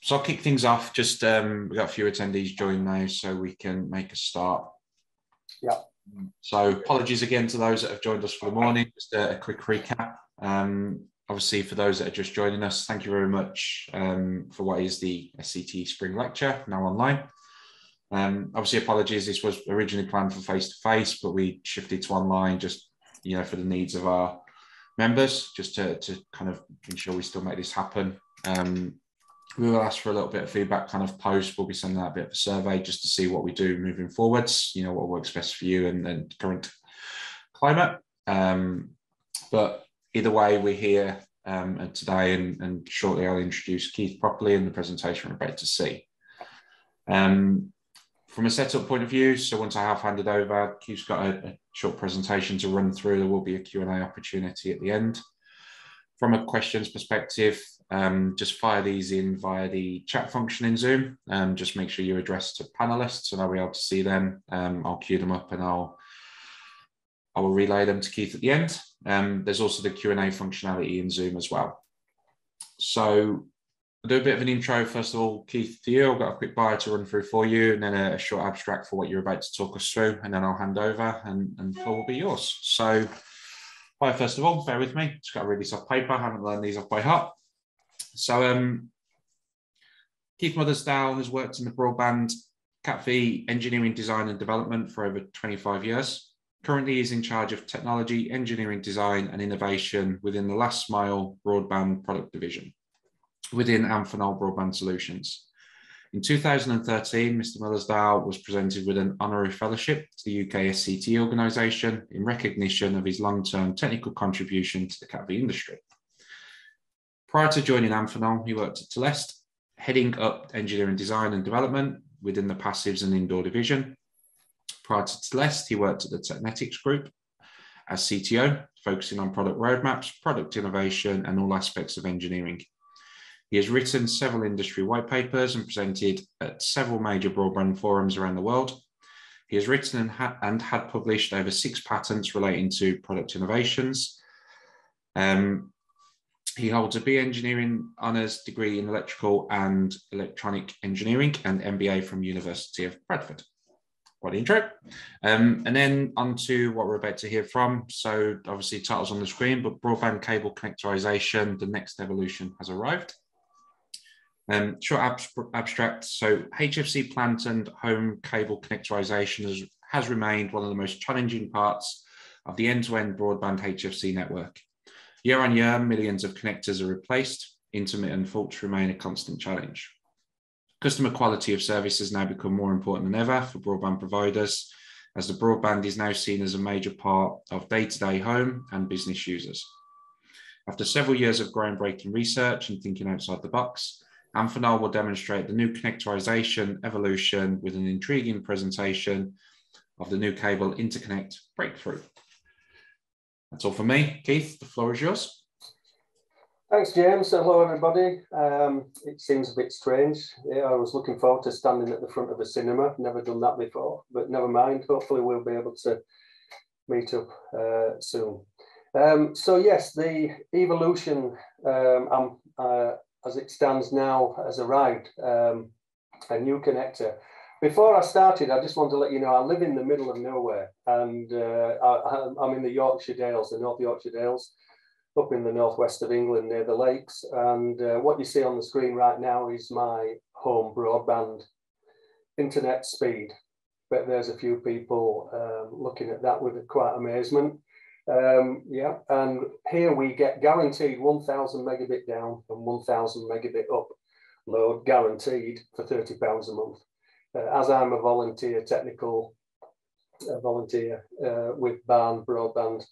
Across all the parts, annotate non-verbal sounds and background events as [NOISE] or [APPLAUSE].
so I'll kick things off. Just um, we've got a few attendees join now, so we can make a start. Yeah. So apologies again to those that have joined us for the morning. Just a, a quick recap. Um, obviously, for those that are just joining us, thank you very much um, for what is the SCT Spring Lecture now online. Um, obviously, apologies. This was originally planned for face to face, but we shifted to online just you know for the needs of our members, just to, to kind of ensure we still make this happen. Um, we will ask for a little bit of feedback kind of post. We'll be sending out a bit of a survey just to see what we do moving forwards, you know, what works best for you and, and current climate. Um, but either way, we're here um, today and, and, shortly I'll introduce Keith properly in the presentation we're about to see. Um, from a setup point of view, so once I have handed over, Keith's got a, a short presentation to run through. There will be a Q&A opportunity at the end. From a questions perspective, um, just fire these in via the chat function in Zoom. Um, just make sure you address to panelists and I'll be able to see them. Um, I'll queue them up and I'll I will relay them to Keith at the end. Um, there's also the Q&A functionality in Zoom as well. So I'll do a bit of an intro first of all, Keith, to you. I've got a quick bio to run through for you and then a, short abstract for what you're about to talk us through and then I'll hand over and, and the floor will be yours. So bio first of all, bear with me. Just got a really soft paper. I haven't learned these off by heart. So um, Keith Mothersdale has worked in the broadband CATV engineering design and development for over 25 years. Currently, he's in charge of technology, engineering design, and innovation within the last mile broadband product division within Amphenol Broadband Solutions. In 2013, Mr. Mothersdale was presented with an honorary fellowship to the UK SCT organisation in recognition of his long term technical contribution to the CATV industry. Prior to joining Amphenol, he worked at Teleste, heading up engineering design and development within the passives and indoor division. Prior to Teleste, he worked at the Technetix Group as CTO, focusing on product roadmaps, product innovation, and all aspects of engineering. He has written several industry white papers and presented at several major broadband forums around the world. He has written and, ha- and had published over six patents relating to product innovations. Um, he holds a B Engineering Honours degree in Electrical and Electronic Engineering and MBA from University of Bradford. What intro. Um, and then on to what we're about to hear from. So obviously titles on the screen, but broadband cable connectorization, the next evolution has arrived. Um, short ab abstract. So HFC plant and home cable connectorization has, has remained one of the most challenging parts of the end-to-end -end broadband HFC network. Year on year, millions of connectors are replaced. Intermittent faults remain a constant challenge. Customer quality of service has now become more important than ever for broadband providers, as the broadband is now seen as a major part of day-to-day home and business users. After several years of groundbreaking research and thinking outside the box, Amphenol will demonstrate the new connectorization evolution with an intriguing presentation of the new cable interconnect breakthrough. That's all for me. Keith, the floor is yours. Thanks, James. Hello, everybody. Um, it seems a bit strange. Yeah, I was looking forward to standing at the front of a cinema. Never done that before, but never mind. Hopefully, we'll be able to meet up uh, soon. Um, so, yes, the evolution um, um uh, as it stands now has arrived. Um, a new connector before I started, I just want to let you know I live in the middle of nowhere and uh, I, am in the Yorkshire Dales, the North Yorkshire Dales, up in the northwest of England near the lakes. And uh, what you see on the screen right now is my home broadband internet speed. But there's a few people um, looking at that with quite amazement. Um, yeah, and here we get guaranteed 1000 megabit down and 1000 megabit up load guaranteed for 30 pounds a month uh, as I'm a volunteer technical uh, volunteer uh, with B4RN Broadband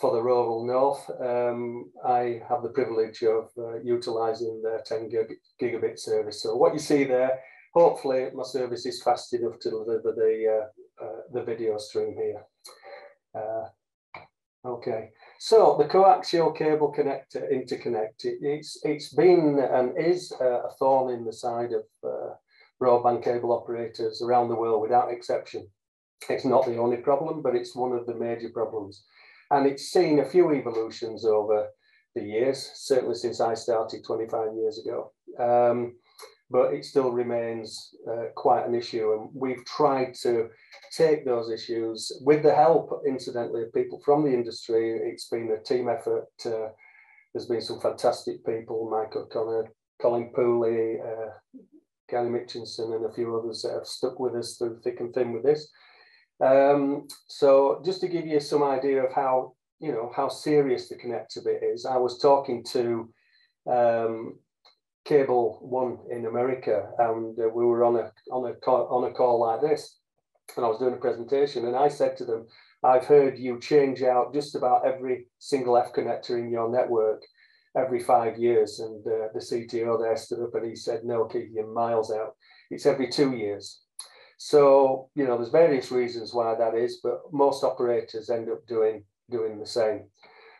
for the rural north, um, I have the privilege of uh, utilising their 10 gig gigabit service. So what you see there, hopefully my service is fast enough to deliver the, uh, uh, the video stream here. Okay, so the coaxial cable connector interconnect, it, it's, it's been and is a thorn in the side of broadband cable operators around the world without exception. It's not the only problem, but it's one of the major problems. And it's seen a few evolutions over the years, certainly since I started 25 years ago. Um, but it still remains uh, quite an issue. And we've tried to take those issues with the help, incidentally, of people from the industry. It's been a team effort. Uh, there's been some fantastic people, Mike O'Connor, Colin Pooley, uh, Gary Mitchinson, and a few others that have stuck with us through thick and thin with this. Um, so just to give you some idea of how, you know, how serious the connector bit is, I was talking to um, Cable One in America, and uh, we were on a on a call, on a call like this, and I was doing a presentation, and I said to them, "I've heard you change out just about every single F connector in your network every five years." And uh, the CTO there stood up and he said, "No, Keith, you're miles out. It's every two years." So you know, there's various reasons why that is, but most operators end up doing doing the same.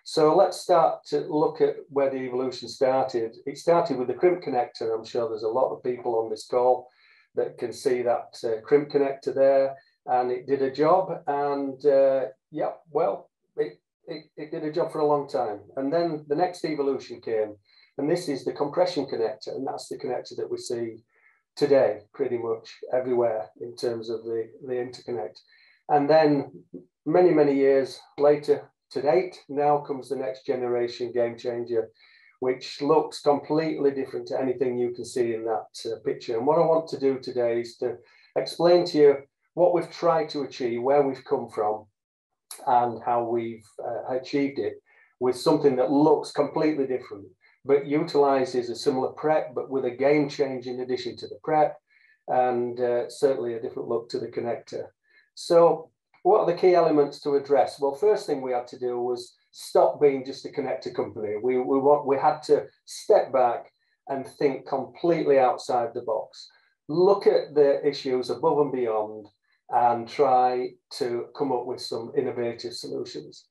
So let's start to look at where the evolution started. It started with the crimp connector. I'm sure there's a lot of people on this call that can see that uh, crimp connector there and it did a job and uh, yeah, well, it, it, it did a job for a long time. And then the next evolution came and this is the compression connector and that's the connector that we see today pretty much everywhere in terms of the, the interconnect. And then many, many years later, to date. Now comes the next generation game changer, which looks completely different to anything you can see in that uh, picture. And what I want to do today is to explain to you what we've tried to achieve, where we've come from, and how we've uh, achieved it with something that looks completely different, but utilizes a similar prep, but with a game change in addition to the prep, and uh, certainly a different look to the connector. So what are the key elements to address? Well, first thing we had to do was stop being just a connector company. We, we, want, we had to step back and think completely outside the box. Look at the issues above and beyond and try to come up with some innovative solutions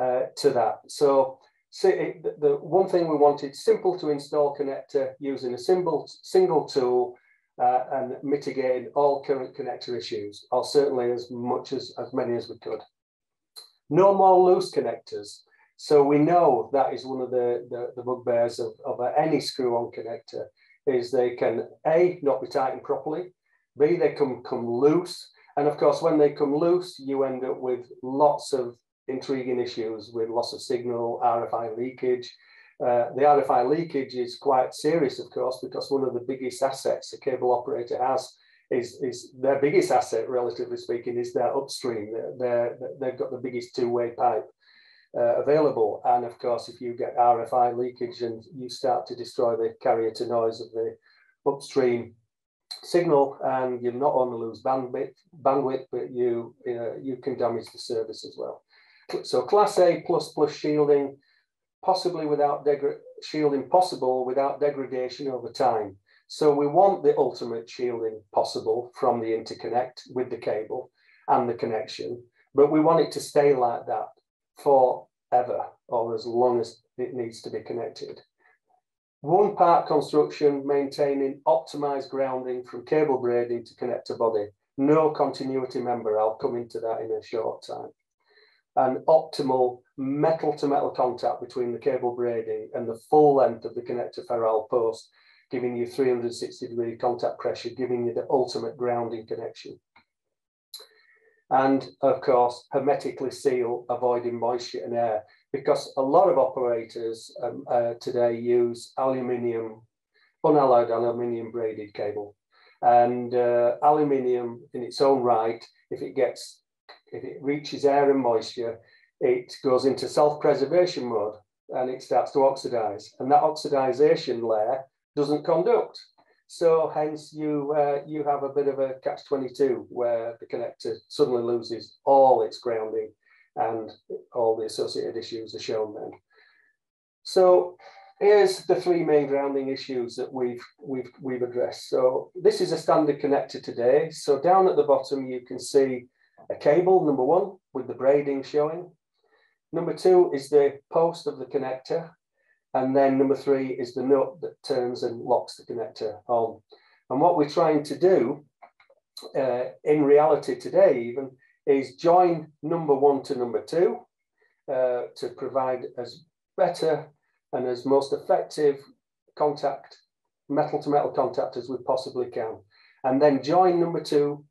uh, to that. So see, the one thing we wanted, simple to install connector using a single, single tool uh, and mitigating all current connector issues, or certainly as much as, as many as we could. No more loose connectors. So we know that is one of the, the, the bugbears of, of any screw-on connector, is they can A, not be tightened properly, B, they can come loose. And of course, when they come loose, you end up with lots of intriguing issues with loss of signal, RFI leakage, uh, the RFI leakage is quite serious, of course, because one of the biggest assets a cable operator has is, is their biggest asset, relatively speaking, is their upstream. They're, they've got the biggest two-way pipe uh, available. And of course, if you get RFI leakage and you start to destroy the carrier to noise of the upstream signal, and you not only lose bandwidth, bandwidth but you, you, can damage the service as well. So class A plus plus shielding possibly without shielding possible without degradation over time. So we want the ultimate shielding possible from the interconnect with the cable and the connection, but we want it to stay like that forever or as long as it needs to be connected. One part construction maintaining optimized grounding from cable braiding to connector body. No continuity member. I'll come into that in a short time and optimal metal to metal contact between the cable braiding and the full length of the connector ferrule post, giving you 360 degree contact pressure, giving you the ultimate grounding connection. And of course, hermetically seal, avoiding moisture and air, because a lot of operators um, uh, today use aluminium, unalloyed aluminium braided cable. And uh, aluminium in its own right, if it gets if it reaches air and moisture, it goes into self-preservation mode and it starts to oxidize. And that oxidization layer doesn't conduct. So hence you uh, you have a bit of a catch-22 where the connector suddenly loses all its grounding and all the associated issues are shown then. So here's the three main grounding issues that we've we've we've addressed. So this is a standard connector today. So down at the bottom you can see a cable, number one, with the braiding showing. Number two is the post of the connector. And then number three is the nut that turns and locks the connector on. And what we're trying to do uh, in reality today even is join number one to number two uh, to provide as better and as most effective contact metal to metal contact as we possibly can. And then join number two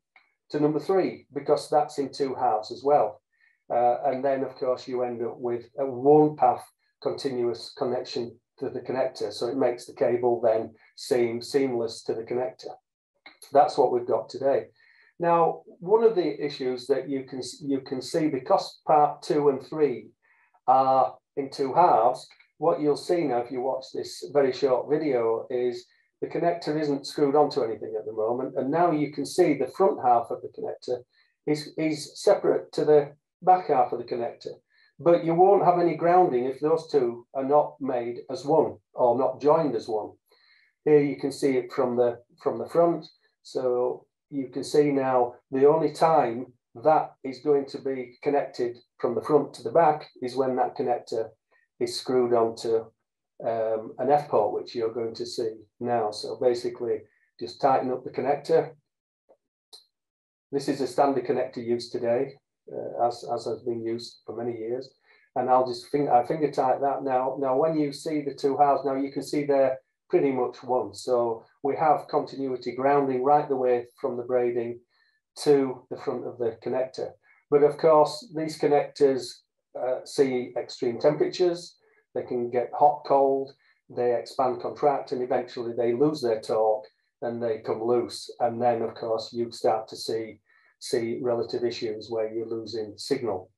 to number three, because that's in two halves as well. Uh, and then of course you end up with a one path continuous connection to the connector. So it makes the cable then seem seamless to the connector. That's what we've got today. Now, one of the issues that you can, you can see because part two and three are in two halves, what you'll see now if you watch this very short video is the connector isn't screwed onto anything at the moment. And now you can see the front half of the connector is, is separate to the back half of the connector. But you won't have any grounding if those two are not made as one or not joined as one. Here you can see it from the, from the front. So you can see now the only time that is going to be connected from the front to the back is when that connector is screwed onto um, an F port, which you're going to see now. So basically, just tighten up the connector. This is a standard connector used today, uh, as, as has been used for many years. And I'll just finger, I finger tight that now. Now, when you see the two halves, now you can see they're pretty much one. So we have continuity grounding right the way from the braiding to the front of the connector. But of course, these connectors uh, see extreme temperatures, they can get hot, cold, they expand, contract, and eventually they lose their torque and they come loose. And then, of course, you start to see, see relative issues where you're losing signal.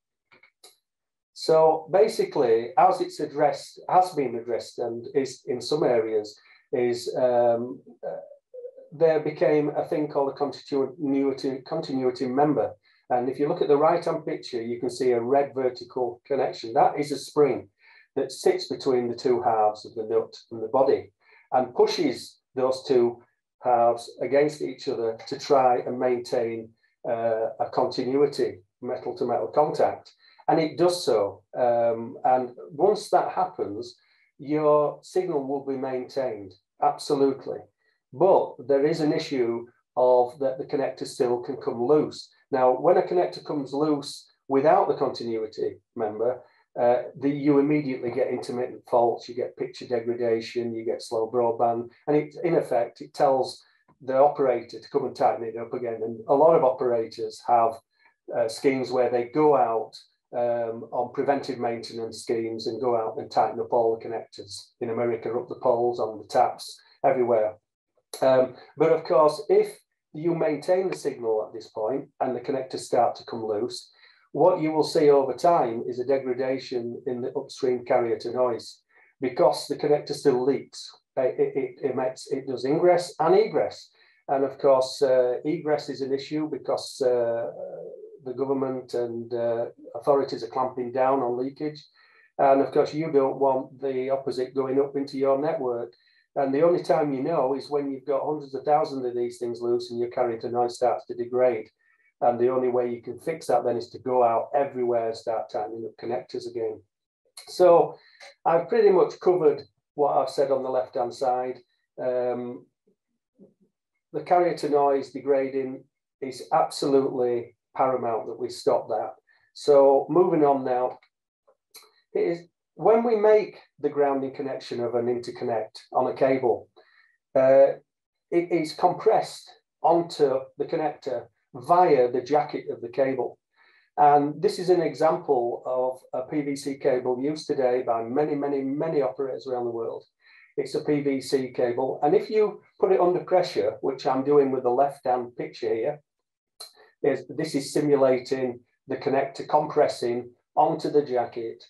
So basically, as it's addressed, has been addressed, and is in some areas, is um, uh, there became a thing called a continuity, continuity member. And if you look at the right-hand picture, you can see a red vertical connection. That is a spring that sits between the two halves of the nut and the body and pushes those two halves against each other to try and maintain uh, a continuity, metal to metal contact. And it does so. Um, and once that happens, your signal will be maintained, absolutely. But there is an issue of that the connector still can come loose. Now, when a connector comes loose without the continuity member, uh, the, you immediately get intermittent faults, you get picture degradation, you get slow broadband, and it, in effect, it tells the operator to come and tighten it up again. And a lot of operators have uh, schemes where they go out um, on preventive maintenance schemes and go out and tighten up all the connectors in America, up the poles, on the taps, everywhere. Um, but of course, if you maintain the signal at this point and the connectors start to come loose, what you will see over time is a degradation in the upstream carrier to noise because the connector still leaks. It, it, it emits, it does ingress and egress. And of course, uh, egress is an issue because uh, the government and uh, authorities are clamping down on leakage. And of course, you don't want the opposite going up into your network. And the only time you know is when you've got hundreds of thousands of these things loose and your carrier to noise starts to degrade. And the only way you can fix that then is to go out everywhere and start tightening up connectors again. So I've pretty much covered what I've said on the left-hand side. Um, the carrier to noise degrading is absolutely paramount that we stop that. So moving on now, is when we make the grounding connection of an interconnect on a cable, uh, it is compressed onto the connector via the jacket of the cable. And this is an example of a PVC cable used today by many, many, many operators around the world. It's a PVC cable. And if you put it under pressure, which I'm doing with the left-hand picture here, is this is simulating the connector compressing onto the jacket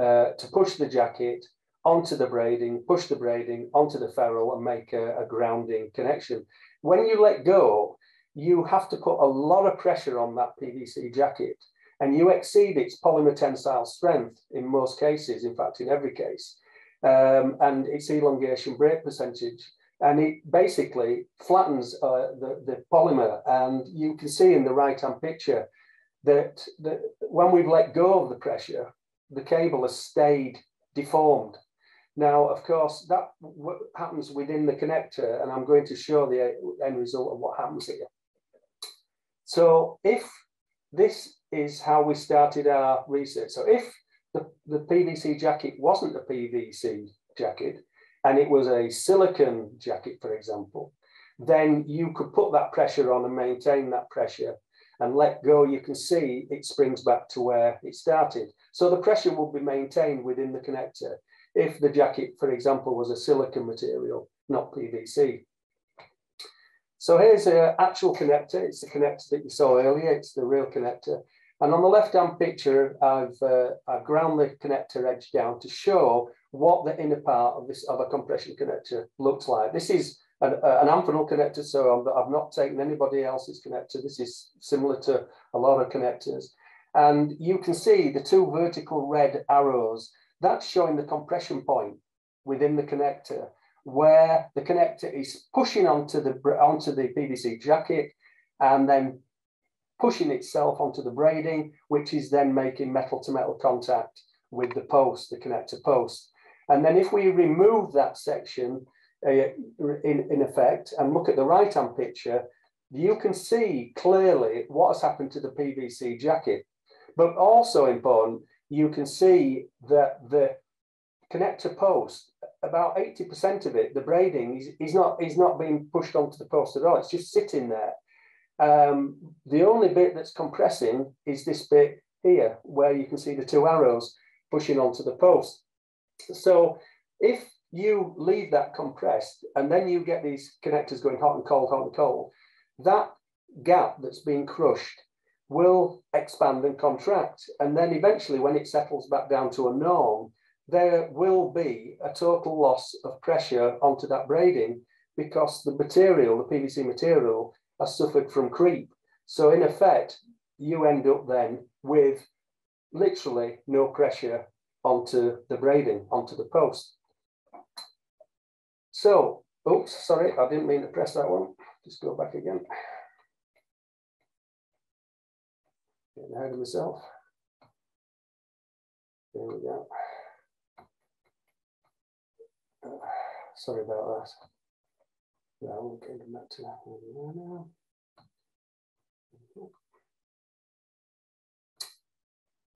uh, to push the jacket onto the braiding, push the braiding onto the ferrule and make a, a grounding connection. When you let go, you have to put a lot of pressure on that PVC jacket and you exceed its polymer tensile strength in most cases, in fact, in every case, um, and its elongation break percentage. And it basically flattens uh, the, the polymer. And you can see in the right hand picture that, that when we've let go of the pressure, the cable has stayed deformed. Now, of course, that happens within the connector, and I'm going to show the end result of what happens here. So if this is how we started our research, so if the, the PVC jacket wasn't a PVC jacket, and it was a silicon jacket, for example, then you could put that pressure on and maintain that pressure and let go, you can see it springs back to where it started. So the pressure will be maintained within the connector if the jacket, for example, was a silicon material, not PVC. So here's an actual connector. It's the connector that you saw earlier. It's the real connector. And on the left-hand picture, I've, uh, I've ground the connector edge down to show what the inner part of this of a compression connector looks like. This is an, uh, an Amphenol connector, so i have not taken anybody else's connector. This is similar to a lot of connectors. And you can see the two vertical red arrows. That's showing the compression point within the connector where the connector is pushing onto the, onto the PVC jacket and then pushing itself onto the braiding, which is then making metal to metal contact with the post, the connector post. And then if we remove that section uh, in, in effect and look at the right hand picture, you can see clearly what has happened to the PVC jacket. But also important, you can see that the connector post, about 80% of it, the braiding, is, is, not, is not being pushed onto the post at all. It's just sitting there. Um, the only bit that's compressing is this bit here, where you can see the two arrows pushing onto the post. So if you leave that compressed and then you get these connectors going hot and cold, hot and cold, that gap that's being crushed will expand and contract. And then eventually when it settles back down to a norm, there will be a total loss of pressure onto that braiding because the material, the PVC material, has suffered from creep. So in effect, you end up then with literally no pressure onto the braiding, onto the post. So, oops, sorry, I didn't mean to press that one. Just go back again. Getting ahead of myself. There we go. Sorry about that. Yeah, we'll get that to that now.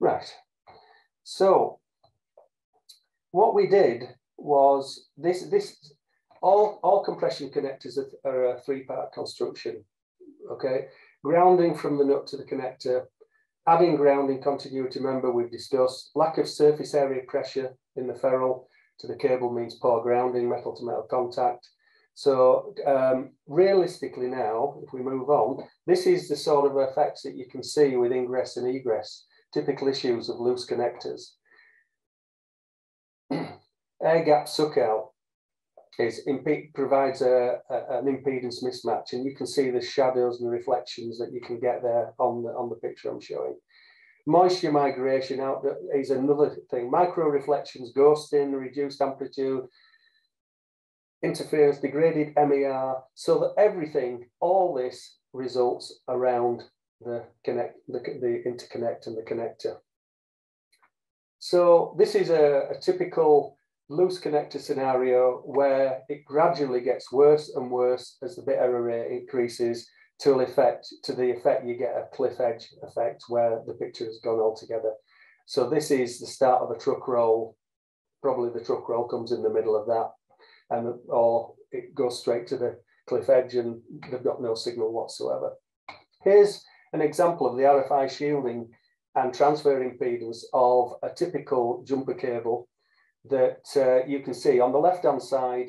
Right. So what we did was this this all all compression connectors are, are a three part construction. Okay, grounding from the nut to the connector, adding grounding continuity. member we've discussed lack of surface area pressure in the ferrule to the cable means poor grounding, metal to metal contact. So um, realistically now, if we move on, this is the sort of effects that you can see with ingress and egress, typical issues of loose connectors. [CLEARS THROAT] Air gap suck out is provides a, a, an impedance mismatch and you can see the shadows and the reflections that you can get there on the, on the picture I'm showing. Moisture migration out is another thing. Micro reflections, ghosting, reduced amplitude, interference, degraded MER, so that everything, all this results around the connect, the, the interconnect and the connector. So this is a, a typical loose connector scenario where it gradually gets worse and worse as the bit error rate increases to effect to the effect you get a cliff edge effect where the picture has gone altogether. So this is the start of a truck roll. Probably the truck roll comes in the middle of that and or it goes straight to the cliff edge and they've got no signal whatsoever. Here's an example of the RFI shielding and transfer impedance of a typical jumper cable that uh, you can see on the left hand side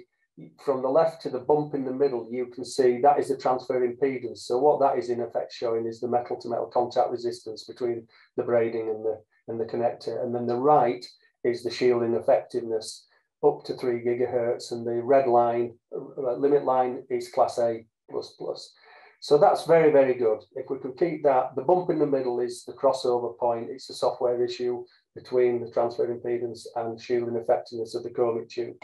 from the left to the bump in the middle, you can see that is the transfer impedance. So what that is in effect showing is the metal to metal contact resistance between the braiding and the, and the connector. And then the right is the shielding effectiveness up to three gigahertz. And the red line, uh, limit line is class A plus plus. So that's very, very good. If we can keep that, the bump in the middle is the crossover point. It's a software issue between the transfer impedance and shielding effectiveness of the chromic tube.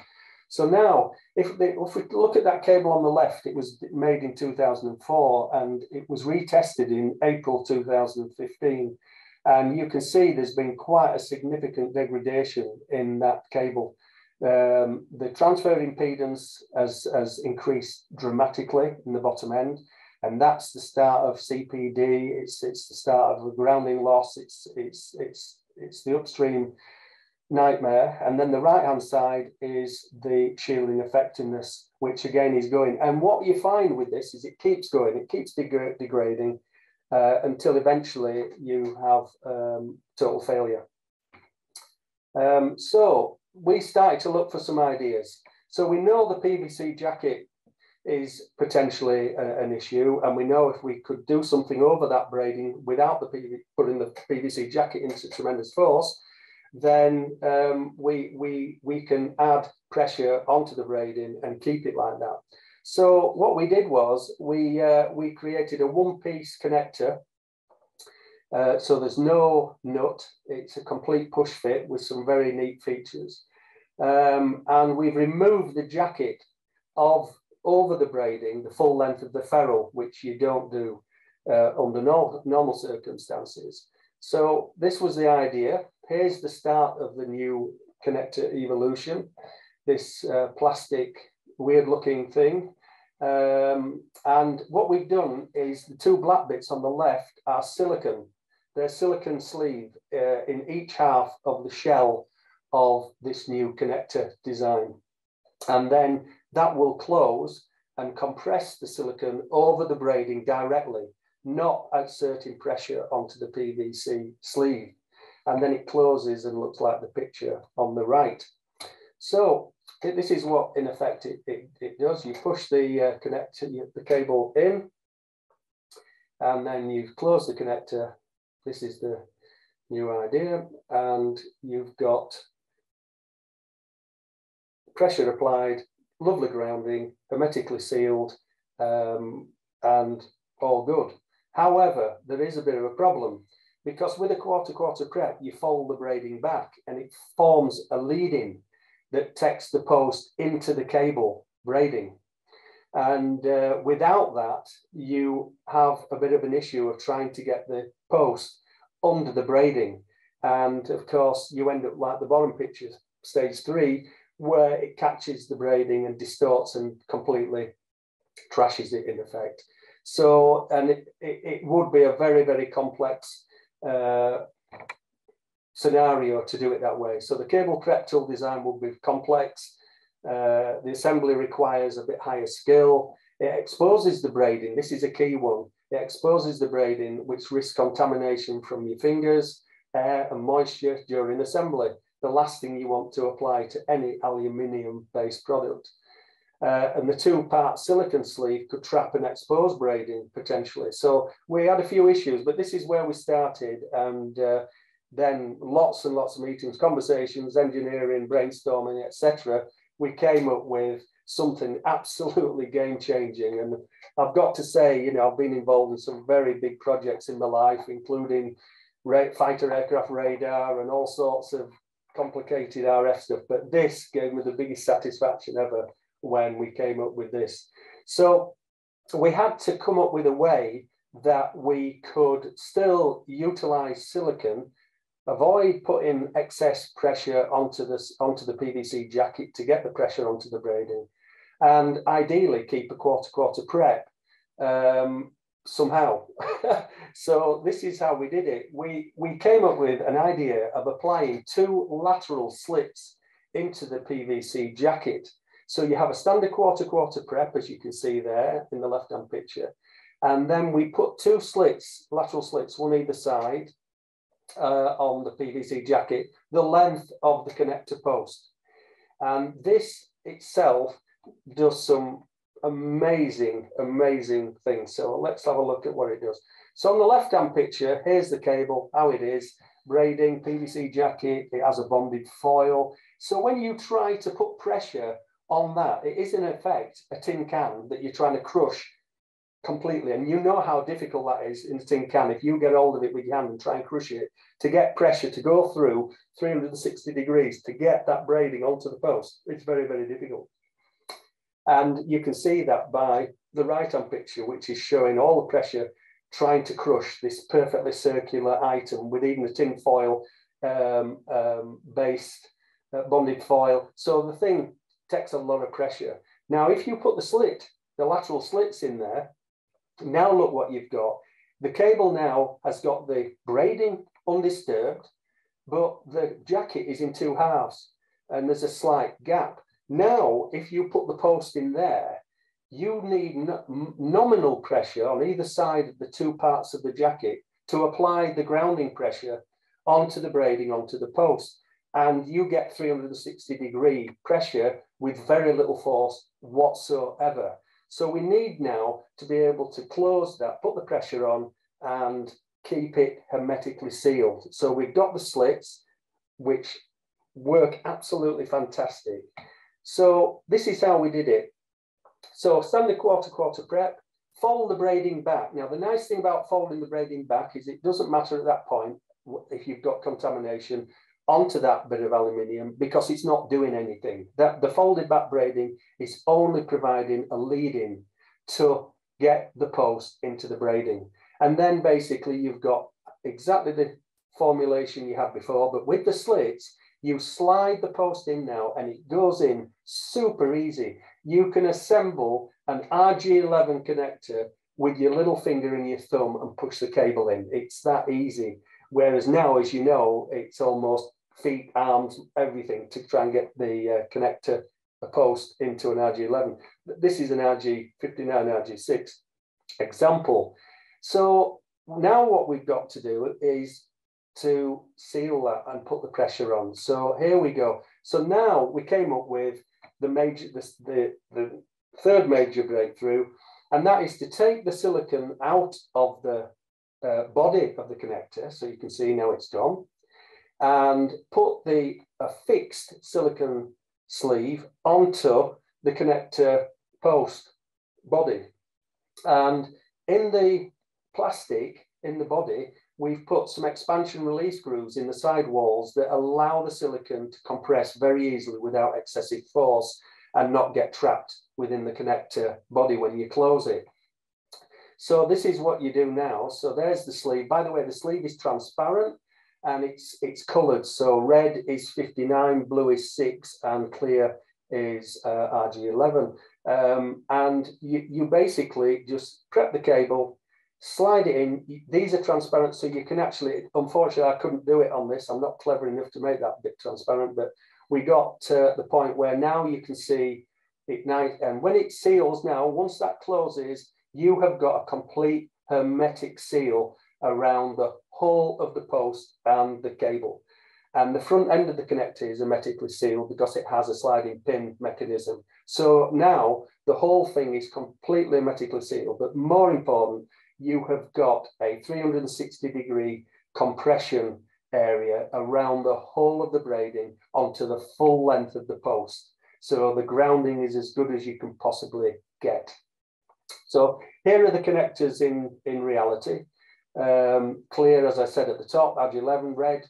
So now, if, they, if we look at that cable on the left, it was made in 2004 and it was retested in April 2015. And you can see there's been quite a significant degradation in that cable. Um, the transfer impedance has, has increased dramatically in the bottom end. And that's the start of CPD. It's, it's the start of the grounding loss. It's, it's, it's, it's the upstream nightmare. And then the right hand side is the shielding effectiveness, which again is going. And what you find with this is it keeps going, it keeps deg- degrading uh, until eventually you have um, total failure. Um, so we started to look for some ideas. So we know the PVC jacket is potentially a, an issue, and we know if we could do something over that braiding without the PV, putting the PVC jacket into tremendous force, then um, we, we, we can add pressure onto the braiding and keep it like that. So what we did was we, uh, we created a one-piece connector. Uh, so there's no nut. It's a complete push fit with some very neat features. Um, and we've removed the jacket of over the braiding, the full length of the ferrule, which you don't do uh, under no, normal circumstances. So this was the idea. Here's the start of the new connector evolution, this uh, plastic weird looking thing. Um, and what we've done is the two black bits on the left are silicon. They're silicon sleeve uh, in each half of the shell of this new connector design. And then that will close and compress the silicon over the braiding directly not exerting pressure onto the PVC sleeve. And then it closes and looks like the picture on the right. So this is what in effect it, it, it does. You push the uh, connector, the cable in, and then you close the connector. This is the new idea. And you've got pressure applied, lovely grounding, hermetically sealed, um, and all good. However, there is a bit of a problem because with a quarter-quarter prep, you fold the braiding back and it forms a leading that takes the post into the cable braiding. And uh, without that, you have a bit of an issue of trying to get the post under the braiding. And of course, you end up like the bottom picture, stage three, where it catches the braiding and distorts and completely trashes it in effect. So, and it, it, it would be a very, very complex uh, scenario to do it that way. So the cable prep tool design will be complex. Uh, the assembly requires a bit higher skill. It exposes the braiding. This is a key one. It exposes the braiding, which risks contamination from your fingers, air and moisture during assembly. The last thing you want to apply to any aluminium-based product. Uh, and the two-part silicon sleeve could trap and expose braiding potentially. So we had a few issues, but this is where we started. And uh, then lots and lots of meetings, conversations, engineering, brainstorming, etc. We came up with something absolutely game-changing. And I've got to say, you know, I've been involved in some very big projects in my life, including fighter aircraft radar and all sorts of complicated RF stuff. But this gave me the biggest satisfaction ever when we came up with this. So we had to come up with a way that we could still utilize silicon, avoid putting excess pressure onto this onto the PVC jacket to get the pressure onto the braiding, and ideally keep a quarter quarter prep um, somehow. [LAUGHS] so this is how we did it. We we came up with an idea of applying two lateral slits into the PVC jacket so you have a standard quarter quarter prep, as you can see there in the left-hand picture. And then we put two slits, lateral slits, one either side uh, on the PVC jacket, the length of the connector post. And this itself does some amazing, amazing thing. So let's have a look at what it does. So on the left-hand picture, here's the cable, how it is, braiding, PVC jacket, it has a bonded foil. So when you try to put pressure on that, it is in effect a tin can that you're trying to crush completely. And you know how difficult that is in a tin can. If you get hold of it with your hand and try and crush it, to get pressure to go through 360 degrees to get that braiding onto the post, it's very, very difficult. And you can see that by the right-hand picture, which is showing all the pressure trying to crush this perfectly circular item with even a tin foil um, um, based uh, bonded foil. So the thing takes a lot of pressure. Now, if you put the slit, the lateral slits in there, now look what you've got. The cable now has got the braiding undisturbed. but the jacket is in two halves and there's a slight gap. Now, if you put the post in there, you need no nominal pressure on either side of the two parts of the jacket to apply the grounding pressure onto the braiding, onto the post. And you get 360 degree pressure with very little force whatsoever. So we need now to be able to close that, put the pressure on and keep it hermetically sealed. So we've got the slits, which work absolutely fantastic. So this is how we did it. So stand the quarter quarter prep, fold the braiding back. Now the nice thing about folding the braiding back is it doesn't matter at that point if you've got contamination onto that bit of aluminium because it's not doing anything. That the folded back braiding is only providing a lead-in to get the post into the braiding. And then basically you've got exactly the formulation you had before, but with the slits, you slide the post in now and it goes in super easy. You can assemble an RG11 connector with your little finger and your thumb and push the cable in. It's that easy. Whereas now, as you know, it's almost feet, arms, everything to try and get the uh, connector, a post into an RG11. This is an RG59, RG6 example. So now what we've got to do is to seal that and put the pressure on. So here we go. So now we came up with the major, the, the, the third major breakthrough, and that is to take the silicon out of the uh, body of the connector. So you can see now it's gone and put the a fixed silicon sleeve onto the connector post body. And in the plastic in the body, we've put some expansion release grooves in the side walls that allow the silicon to compress very easily without excessive force and not get trapped within the connector body when you close it. So this is what you do now. So there's the sleeve. By the way, the sleeve is transparent and it's it's colored. So red is 59, blue is six, and clear is uh, RG11. Um, and you, you basically just prep the cable, slide it in. These are transparent, so you can actually, unfortunately, I couldn't do it on this. I'm not clever enough to make that bit transparent, but we got to the point where now you can see it. And when it seals now, once that closes, you have got a complete hermetic seal around the whole of the post and the cable. And the front end of the connector is hermetically sealed because it has a sliding pin mechanism. So now the whole thing is completely hermetically sealed. But more important, you have got a 360 degree compression area around the whole of the braiding onto the full length of the post. So the grounding is as good as you can possibly get. So here are the connectors in, in reality. Um, clear, as I said at the top, RG11 red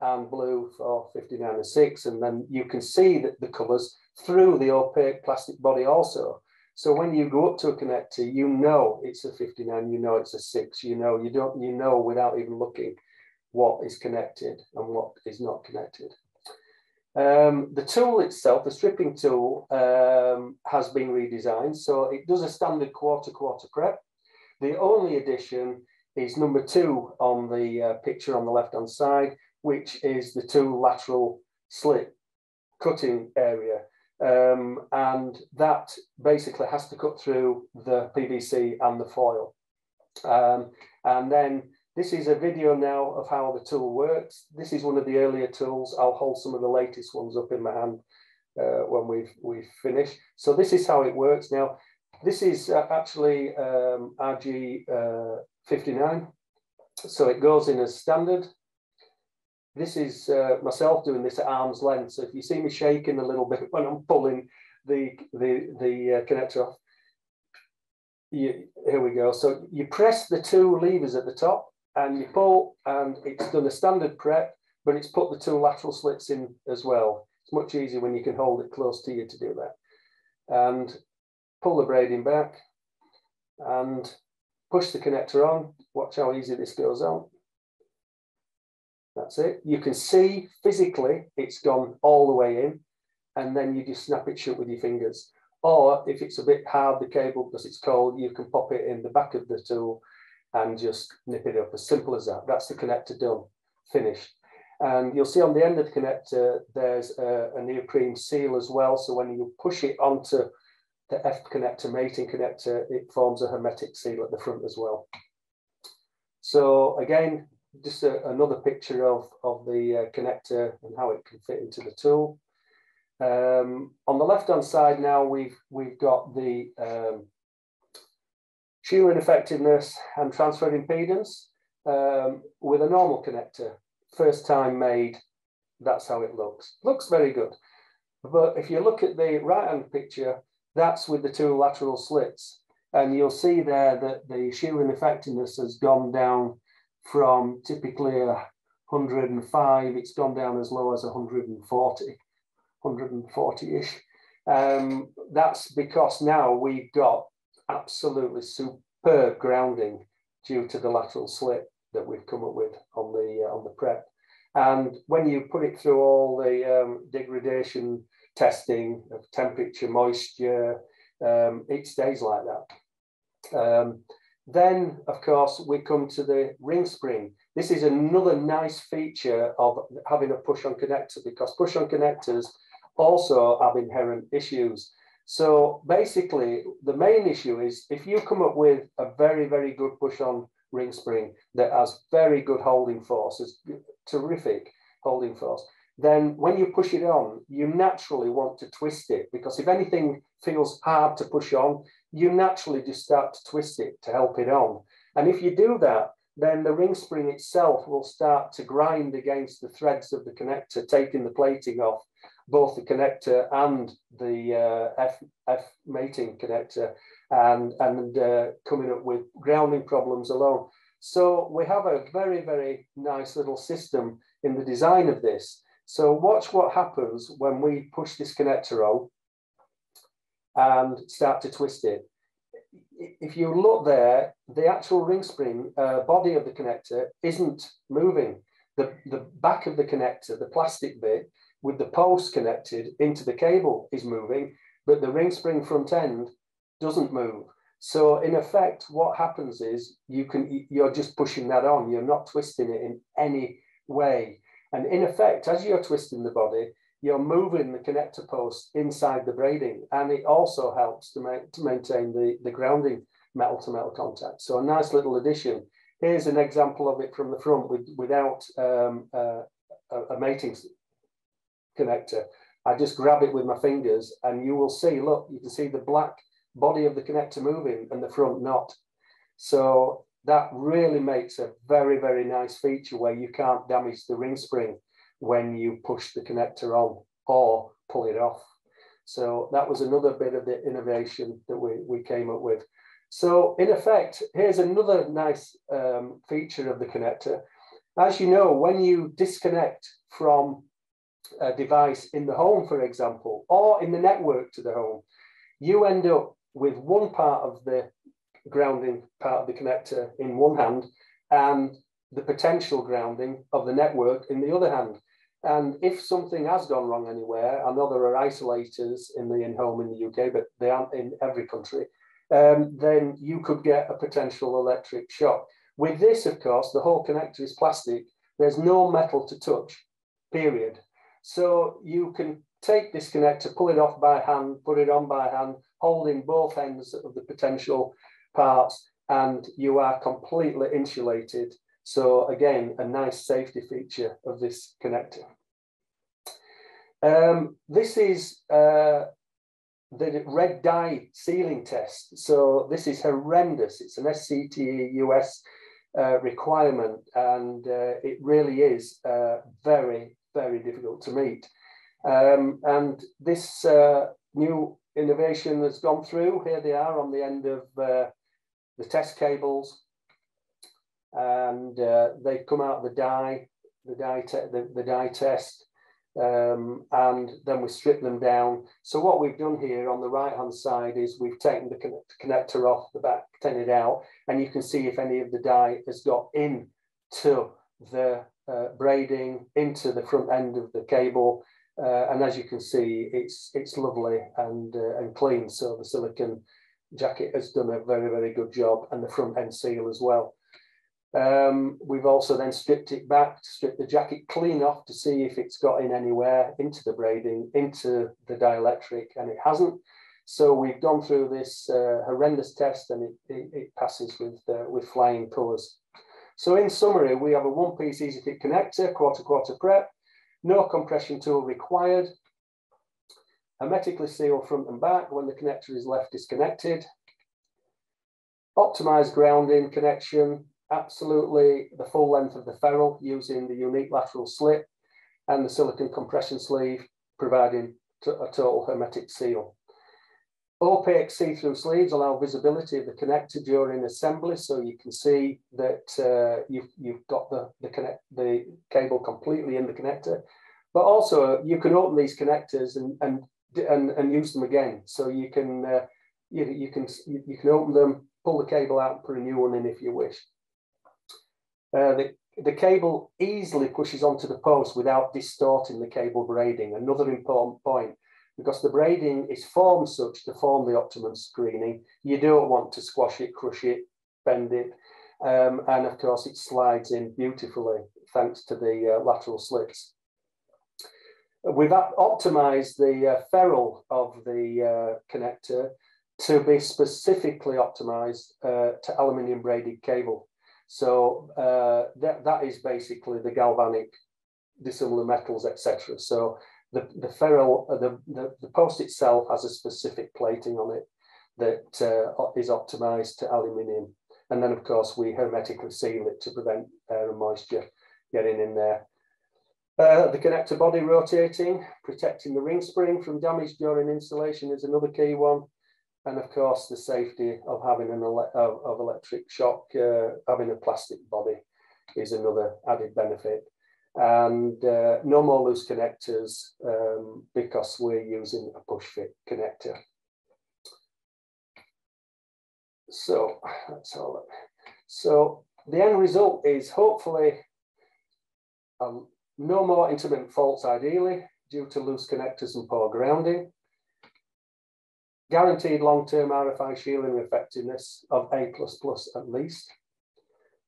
and blue for 59 and 6. And then you can see that the colours through the opaque plastic body also. So when you go up to a connector, you know it's a 59, you know it's a 6, you know, you don't, you know without even looking what is connected and what is not connected. Um, the tool itself, the stripping tool, um, has been redesigned. So it does a standard quarter quarter prep. The only addition is number two on the uh, picture on the left hand side, which is the two lateral slit cutting area. Um, and that basically has to cut through the PVC and the foil. Um, and then this is a video now of how the tool works. This is one of the earlier tools. I'll hold some of the latest ones up in my hand uh, when we've, we've finished. So this is how it works. Now, this is uh, actually um, RG uh, 59. So it goes in as standard. This is uh, myself doing this at arm's length. So if you see me shaking a little [LAUGHS] bit when I'm pulling the, the, the uh, connector off, you, here we go. So you press the two levers at the top and you pull and it's done a standard prep, but it's put the two lateral slits in as well. It's much easier when you can hold it close to you to do that. And pull the braiding back and push the connector on, watch how easy this goes on. That's it. You can see physically it's gone all the way in, and then you just snap it shut with your fingers. Or if it's a bit hard, the cable, because it's cold, you can pop it in the back of the tool and just nip it up. As simple as that. That's the connector done, finished. And you'll see on the end of the connector, there's a, a neoprene seal as well. So when you push it onto the F connector, mating connector, it forms a hermetic seal at the front as well. So again, just a, another picture of, of the uh, connector and how it can fit into the tool. Um, on the left-hand side now, we've, we've got the um, shielding effectiveness and transfer impedance um, with a normal connector. First time made, that's how it looks. Looks very good. But if you look at the right-hand picture, that's with the two lateral slits. And you'll see there that the shielding effectiveness has gone down from typically 105, it's gone down as low as 140, 140-ish. Um, that's because now we've got absolutely superb grounding due to the lateral slip that we've come up with on the uh, on the prep. And when you put it through all the um, degradation testing of temperature, moisture, um, it stays like that. Um, then, of course, we come to the ring spring. This is another nice feature of having a push-on connector because push-on connectors also have inherent issues. So basically, the main issue is if you come up with a very, very good push-on ring spring that has very good holding force, is terrific holding force, then when you push it on, you naturally want to twist it because if anything feels hard to push on, you naturally just start to twist it to help it on. And if you do that, then the ring spring itself will start to grind against the threads of the connector, taking the plating off both the connector and the uh, F, F mating connector and, and uh, coming up with grounding problems alone. So we have a very, very nice little system in the design of this. So watch what happens when we push this connector on and start to twist it. If you look there, the actual ring spring uh, body of the connector isn't moving. The, the back of the connector, the plastic bit, with the post connected into the cable is moving, but the ring spring front end doesn't move. So in effect, what happens is you can you're just pushing that on. You're not twisting it in any way. And in effect, as you're twisting the body, you're moving the connector post inside the braiding, and it also helps to, to maintain the, the grounding metal to metal contact. So a nice little addition. Here's an example of it from the front with, without um, uh, a, a mating connector. I just grab it with my fingers and you will see, look, you can see the black body of the connector moving and the front not. So that really makes a very, very nice feature where you can't damage the ring spring when you push the connector on or pull it off. So that was another bit of the innovation that we, we came up with. So in effect, here's another nice um, feature of the connector. As you know, when you disconnect from a device in the home, for example, or in the network to the home, you end up with one part of the grounding part of the connector in one hand and the potential grounding of the network in the other hand. And if something has gone wrong anywhere, I know there are isolators in the in-home in the UK, but they aren't in every country, um, then you could get a potential electric shock. With this, of course, the whole connector is plastic. There's no metal to touch, period. So you can take this connector, pull it off by hand, put it on by hand, holding both ends of the potential parts, and you are completely insulated. So again, a nice safety feature of this connector. Um, this is uh, the red dye sealing test. So this is horrendous. It's an SCTE US uh, requirement, and uh, it really is uh, very, very difficult to meet. Um, and this uh, new innovation has gone through. Here they are on the end of uh, the test cables, and uh, they come out the dye, the dye, the, the dye test, um, and then we strip them down. So what we've done here on the right hand side is we've taken the connector off the back, taken it out, and you can see if any of the dye has got in to the uh, braiding into the front end of the cable. Uh, and as you can see, it's it's lovely and uh, and clean. So the silicon jacket has done a very very good job, and the front end seal as well. Um, we've also then stripped it back, stripped the jacket clean off to see if it's got in anywhere into the braiding, into the dielectric, and it hasn't. So we've gone through this uh, horrendous test and it, it, it passes with, uh, with flying colours. So in summary, we have a one-piece easy fit connector, quarter-quarter prep, no compression tool required, hermetically sealed front and back when the connector is left disconnected, optimized grounding connection, absolutely the full length of the ferrule using the unique lateral slip and the silicon compression sleeve, providing a total hermetic seal. Opaque see-through sleeves allow visibility of the connector during assembly, so you can see that uh, you've, you've got the, the, connect, the cable completely in the connector. But also you can open these connectors and, and, and, and use them again. So you can, uh, you, you, can, you can open them, pull the cable out and put a new one in if you wish. Uh, the, the cable easily pushes onto the post without distorting the cable braiding. Another important point because the braiding is formed such to form the optimum screening. You don't want to squash it, crush it, bend it. Um, and of course it slides in beautifully thanks to the uh, lateral slits. We've optimized the uh, ferrule of the uh, connector to be specifically optimized uh, to aluminium braided cable. So uh, that, that is basically the galvanic dissimilar metals, etc. So the, the ferrule, uh, the, the, the, post itself has a specific plating on it that uh, is optimized to aluminium. And then of course we hermetically seal it to prevent air and moisture getting in there. Uh, the connector body rotating, protecting the ring spring from damage during installation is another key one. And of course, the safety of having an ele of, of, electric shock, uh, having a plastic body is another added benefit and uh, no more loose connectors um, because we're using a push fit connector. So that's all. So the end result is hopefully um, no more intermittent faults ideally due to loose connectors and poor grounding. Guaranteed long-term RFI shielding effectiveness of A++ at least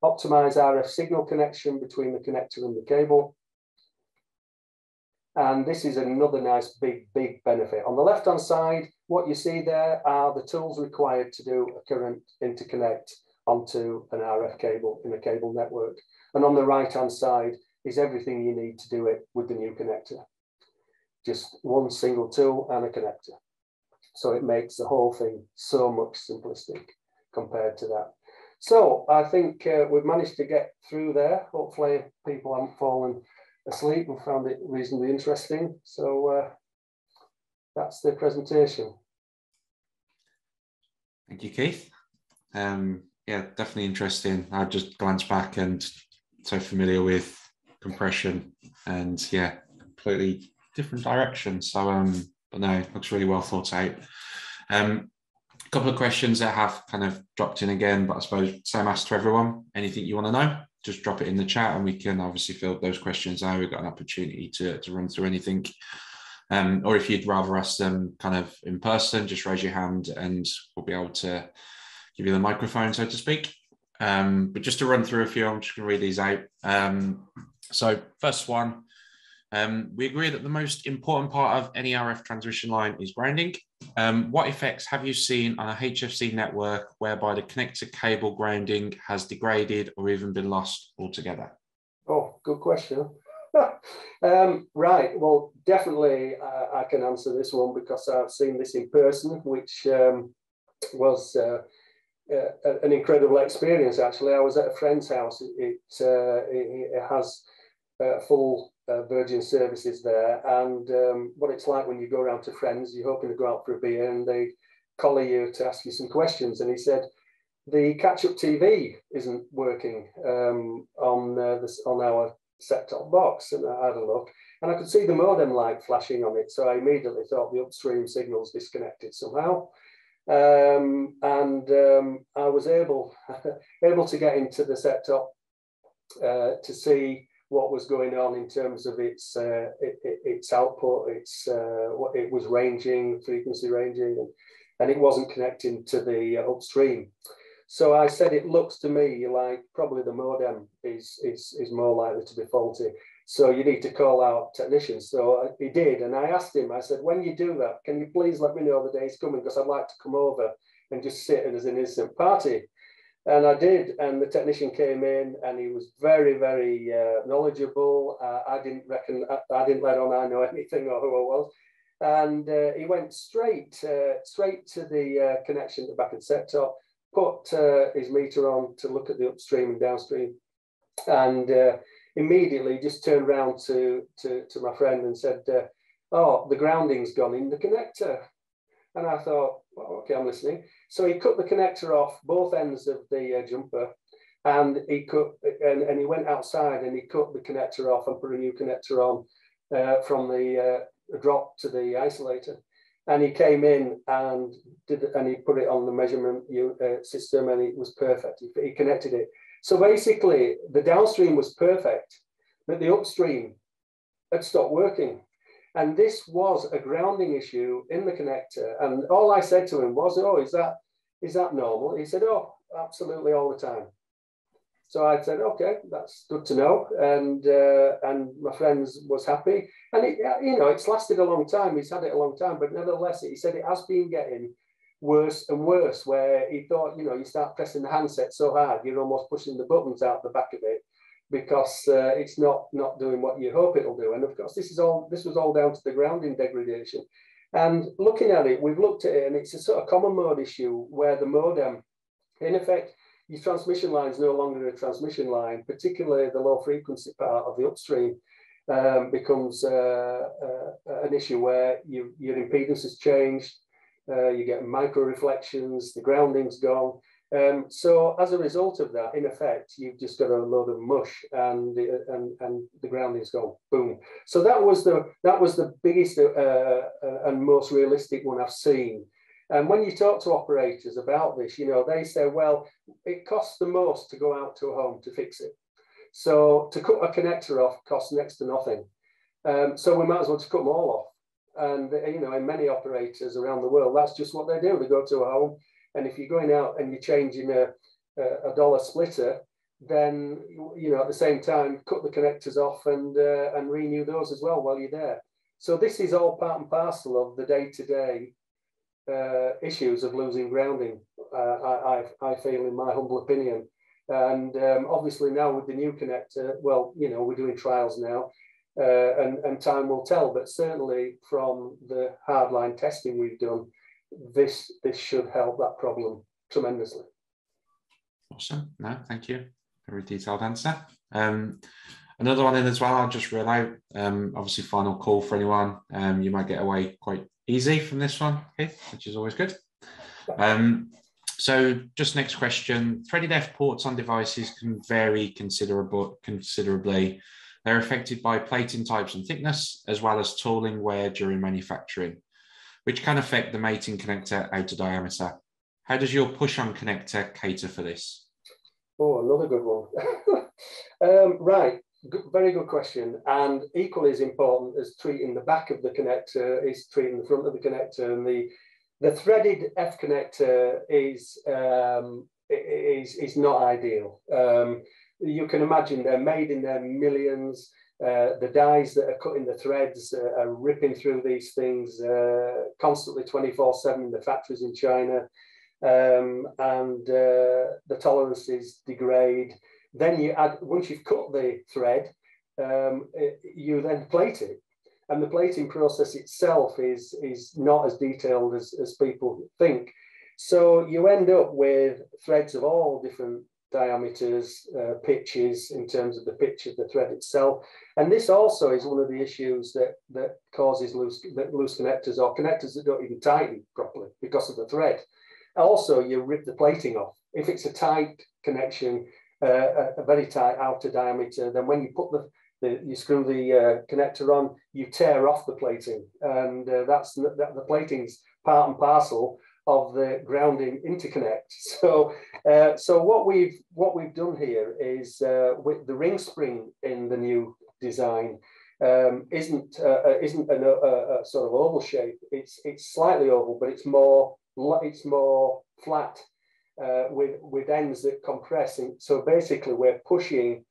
optimize RF signal connection between the connector and the cable. And this is another nice big, big benefit. On the left-hand side, what you see there are the tools required to do a current interconnect onto an RF cable in a cable network. And on the right-hand side is everything you need to do it with the new connector. Just one single tool and a connector. So it makes the whole thing so much simplistic compared to that. So I think uh, we've managed to get through there. Hopefully people haven't fallen asleep and found it reasonably interesting. So uh, that's the presentation. Thank you, Keith. Um, yeah, definitely interesting. I just glanced back and so familiar with compression and yeah, completely different direction. So um, but no, it looks really well thought out. Um, couple of questions that have kind of dropped in again, but I suppose same ask to everyone. Anything you want to know, just drop it in the chat and we can obviously fill those questions out. We've got an opportunity to, to run through anything. Um, or if you'd rather ask them kind of in person, just raise your hand and we'll be able to give you the microphone, so to speak. Um, but just to run through a few, I'm just going to read these out. Um, so first one, um, we agree that the most important part of any RF transmission line is grounding. Um, what effects have you seen on a HFC network whereby the connector cable grounding has degraded or even been lost altogether? Oh, good question. [LAUGHS] um, right, well, definitely uh, I can answer this one because I've seen this in person, which um, was uh, uh, an incredible experience. Actually, I was at a friend's house. It, uh, it, it has uh, full uh, Virgin services there. And um, what it's like when you go around to friends, you're hoping to go out for a beer and they collar you to ask you some questions. And he said, the catch-up TV isn't working um, on uh, this on our set-top box. And I had a look and I could see the modem light flashing on it. So I immediately thought the upstream signal's disconnected somehow. Um, and um, I was able [LAUGHS] able to get into the set-top uh, to see what was going on in terms of its uh, it, it, its output, its uh, what it was ranging, frequency ranging, and, and it wasn't connecting to the uh, upstream. So I said it looks to me like probably the modem is, is, is more likely to be faulty. So you need to call out technicians. So he did. And I asked him, I said, when you do that, can you please let me know the day is coming? Because I'd like to come over and just sit and as an instant party. And I did, and the technician came in, and he was very, very uh, knowledgeable. Uh, I didn't reckon, I, I, didn't let on I know [LAUGHS] anything or who I was. And uh, he went straight, uh, straight to the uh, connection at the back of the set top, put uh, his meter on to look at the upstream and downstream, and immediately just turned around to, to, to my friend and said, "Oh, the grounding's gone in the connector." And I thought, well, okay, I'm listening. So he cut the connector off both ends of the uh, jumper and he cut and, and he went outside and he cut the connector off and put a new connector on uh, from the uh, drop to the isolator. And he came in and did and he put it on the measurement uh, system and it was perfect. He, he connected it. So basically, the downstream was perfect, but the upstream had stopped working. And this was a grounding issue in the connector. And all I said to him was, oh, is that, is that normal? He said, oh, absolutely all the time. So I said, okay, that's good to know. And uh, and my friends was happy. And it, you know, it's lasted a long time. He's had it a long time, but nevertheless, he said it has been getting worse and worse. Where he thought, you know, you start pressing the handset so hard, you're almost pushing the buttons out the back of it because uh, it's not not doing what you hope it'll do. And of course, this is all this was all down to the grounding degradation. And looking at it, we've looked at it, and it's a sort of common mode issue where the modem, in effect, your transmission line is no longer a transmission line, particularly the low frequency part of the upstream. Um, becomes uh, uh, an issue where you, your impedance has changed, uh, you get micro reflections, the grounding's gone, um, so as a result of that, in effect, you've just got a load of mush and and and the grounding's gone boom. So that was the that was the biggest uh, uh, and most realistic one I've seen. And when you talk to operators about this, you know they say, well, it costs the most to go out to a home to fix it. So to cut a connector off costs next to nothing. Um, so we might as well just cut them all off. And you know, in many operators around the world, that's just what they do. They go to a home, and if you're going out and you're changing a, a, dollar splitter, then you know at the same time cut the connectors off and uh, and renew those as well while you're there. So this is all part and parcel of the day-to-day uh, issues of losing grounding. Uh, I, I, I feel, in my humble opinion, and um, obviously now with the new connector, well, you know, we're doing trials now, uh, and and time will tell. But certainly from the hardline testing we've done, this this should help that problem tremendously. Awesome. No, thank you. Very detailed answer. Um, another one in as well. I'll just reel out. Um, obviously, final call for anyone. Um, you might get away quite easy from this one, okay, which is always good. Um, so, just next question: threaded F ports on devices can vary considerable, considerably. They're affected by plating types and thickness, as well as tooling wear during manufacturing which can affect the mating connector outer diameter. How does your push-on connector cater for this? Oh, another good one. [LAUGHS] um, right, good, very good question. And equally as important as treating the back of the connector is treating the front of the connector. And the, the threaded F connector is, um, is, is not ideal. Um, you can imagine they're made in their millions. Uh, the dies that are cutting the threads uh, are ripping through these things uh, constantly 24 7 in the factories in China. Um, and uh, the tolerances degrade. Then you add, once you've cut the thread, um, it, you then plate it. And the plating process itself is, is not as detailed as, as people think. So you end up with threads of all different diameters, uh, pitches in terms of the pitch of the thread itself. And this also is one of the issues that, that causes loose, that loose connectors or connectors that don't even tighten properly because of the thread. Also, you rip the plating off. If it's a tight connection, uh, a, very tight outer diameter, then when you put the, the you screw the uh, connector on, you tear off the plating. And uh, that's that, the plating's part and parcel of the grounding interconnect. [LAUGHS] So, uh, so what we've what we've done here is uh, with the ring spring in the new design um, isn't uh, uh isn't a, a, a, sort of oval shape. It's it's slightly oval, but it's more it's more flat, uh, with, with ends that compress. And so basically we're pushing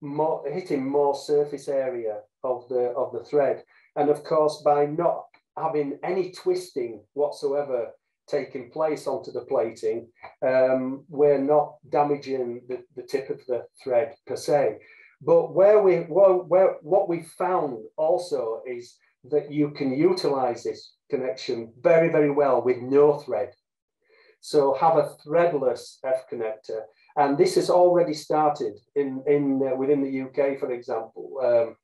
more, hitting more surface area of the, of the thread. And of course, by not having any twisting whatsoever taking place onto the plating, um, we're not damaging the, the tip of the thread per se. But where we well, where what we found also is that you can utilize this connection very, very well with no thread. So have a threadless F connector. And this has already started in, in uh, within the UK, for example. Um,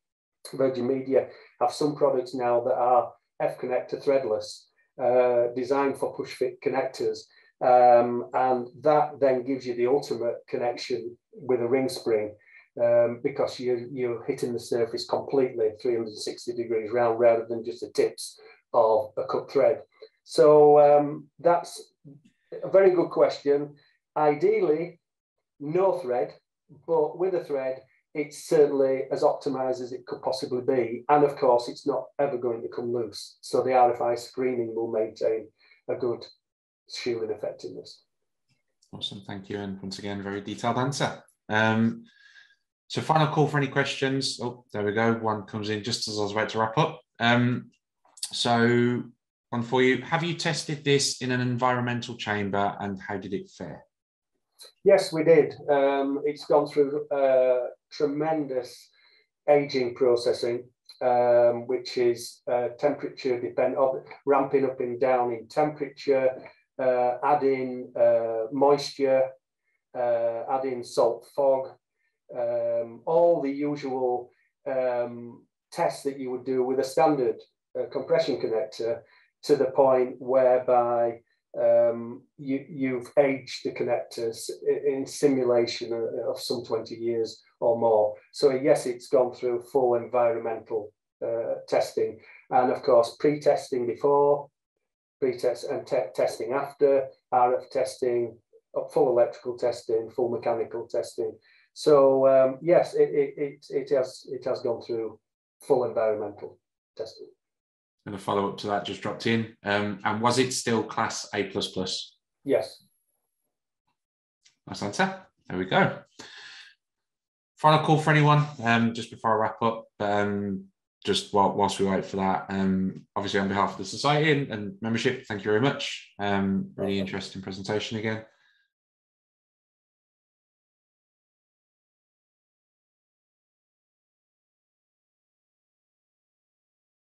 Virgin Media have some products now that are F connector threadless, uh, designed for push fit connectors. Um, and that then gives you the ultimate connection with a ring spring um, because you, you're hitting the surface completely 360 degrees round rather than just the tips of a cut thread. So um, that's a very good question. Ideally, no thread, but with a thread, it's certainly as optimized as it could possibly be. And of course, it's not ever going to come loose. So the RFI screening will maintain a good shielding effectiveness. Awesome, thank you. And once again, very detailed answer. Um, so final call for any questions. Oh, there we go. One comes in just as I was about to wrap up. Um, so one for you. Have you tested this in an environmental chamber and how did it fare? Yes, we did. Um, it's gone through uh, tremendous aging processing, um, which is uh, temperature dependent, ramping up and down in temperature, uh, adding uh, moisture, uh, adding salt fog, um, all the usual um, tests that you would do with a standard uh, compression connector to the point whereby um, you, you've aged the connectors in simulation of some 20 years or more. So yes, it's gone through full environmental uh, testing and of course pre-testing before, pre-test and te testing after, RF testing, full electrical testing, full mechanical testing. So um, yes, it, it, it, it, has it has gone through full environmental testing. And a follow up to that just dropped in. Um, and was it still class A Yes. Nice answer. There we go. Final call for anyone, um, just before I wrap up. Um, just while, whilst we wait for that, um, obviously on behalf of the society and, and membership, thank you very much. Um, really interesting presentation again.